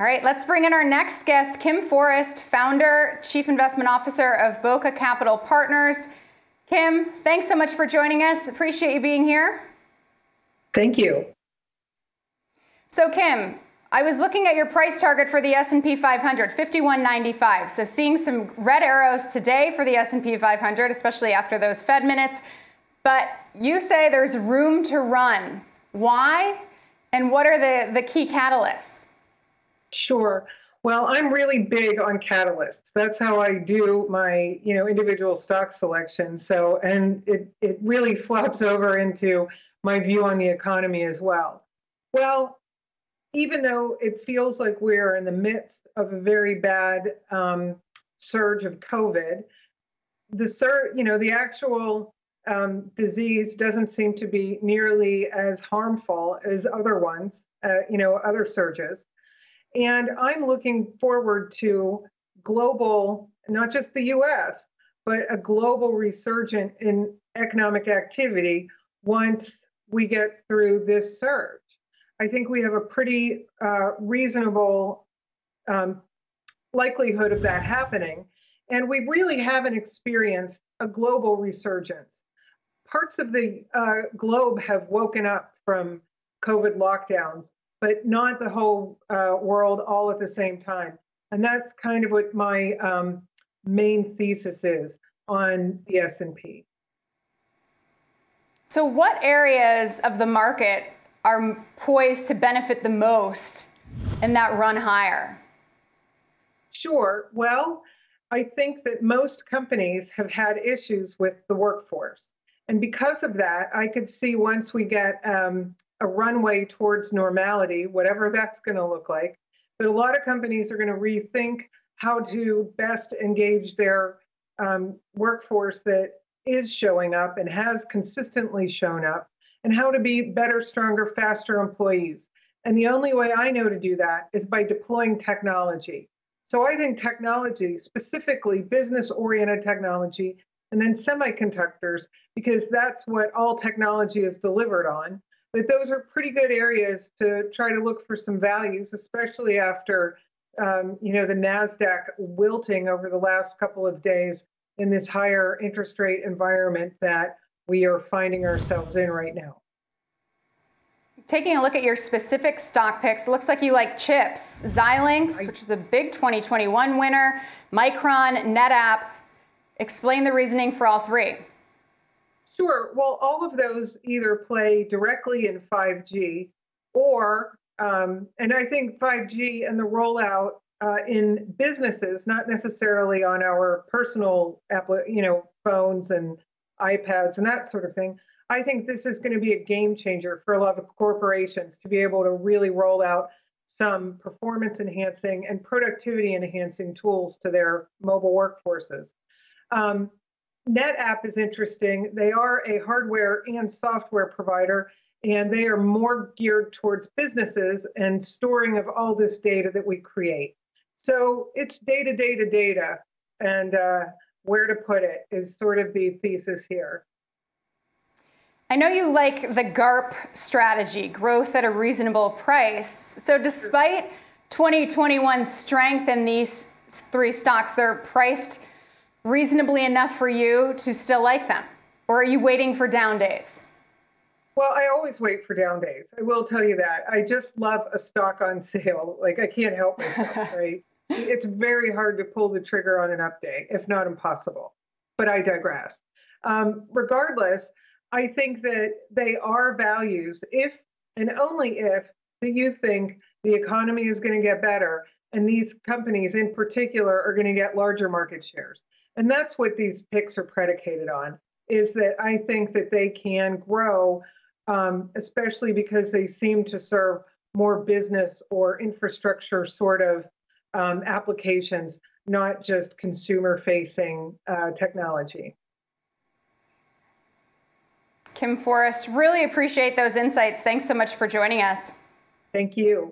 All right, let's bring in our next guest, Kim Forrest, founder, chief investment officer of Bokeh Capital Partners. Kim, thanks so much for joining us. Appreciate you being here. Thank you. So, Kim, I was looking at your price target for the S&P 500, 51.95. So, seeing some red arrows today for the S&P 500, especially after those Fed minutes. But you say there's room to run. Why? And what are the, the key catalysts? Sure. Well, I'm really big on catalysts. That's how I do my, you know, individual stock selection. So, and it it really slops over into my view on the economy as well. Well, even though it feels like we're in the midst of a very bad um, surge of COVID, the sur- you know, the actual um, disease doesn't seem to be nearly as harmful as other ones, uh, you know, other surges. And I'm looking forward to global, not just the US, but a global resurgence in economic activity once we get through this surge. I think we have a pretty uh, reasonable um, likelihood of that happening. And we really haven't experienced a global resurgence. Parts of the uh, globe have woken up from COVID lockdowns but not the whole uh, world all at the same time. And that's kind of what my um, main thesis is on the S&P. So what areas of the market are poised to benefit the most in that run higher? Sure. Well, I think that most companies have had issues with the workforce. And because of that, I could see once we get um, a runway towards normality, whatever that's going to look like. But a lot of companies are going to rethink how to best engage their um, workforce that is showing up and has consistently shown up, and how to be better, stronger, faster employees. And the only way I know to do that is by deploying technology. So I think technology, specifically business oriented technology, and then semiconductors, because that's what all technology is delivered on, but those are pretty good areas to try to look for some values, especially after um, you know the Nasdaq wilting over the last couple of days in this higher interest rate environment that we are finding ourselves in right now. Taking a look at your specific stock picks, looks like you like chips, Xilinx, which is a big 2021 winner, Micron, NetApp. Explain the reasoning for all three. Sure. Well, all of those either play directly in 5G or, um, and I think 5G and the rollout uh, in businesses, not necessarily on our personal, you know, phones and iPads and that sort of thing. I think this is going to be a game changer for a lot of corporations to be able to really roll out some performance enhancing and productivity enhancing tools to their mobile workforces. Um, NetApp is interesting. They are a hardware and software provider, and they are more geared towards businesses and storing of all this data that we create. So it's data, data, data, and uh, where to put it is sort of the thesis here. I know you like the GARP strategy, growth at a reasonable price. So, despite 2021 strength in these three stocks, they're priced reasonably enough for you to still like them? Or are you waiting for down days? Well, I always wait for down days. I will tell you that. I just love a stock on sale. Like I can't help myself, right? it's very hard to pull the trigger on an up day, if not impossible. But I digress. Um, regardless, I think that they are values if and only if that you think the economy is going to get better and these companies in particular are going to get larger market shares. And that's what these picks are predicated on, is that I think that they can grow, um, especially because they seem to serve more business or infrastructure sort of um, applications, not just consumer facing uh, technology. Kim Forrest, really appreciate those insights. Thanks so much for joining us. Thank you.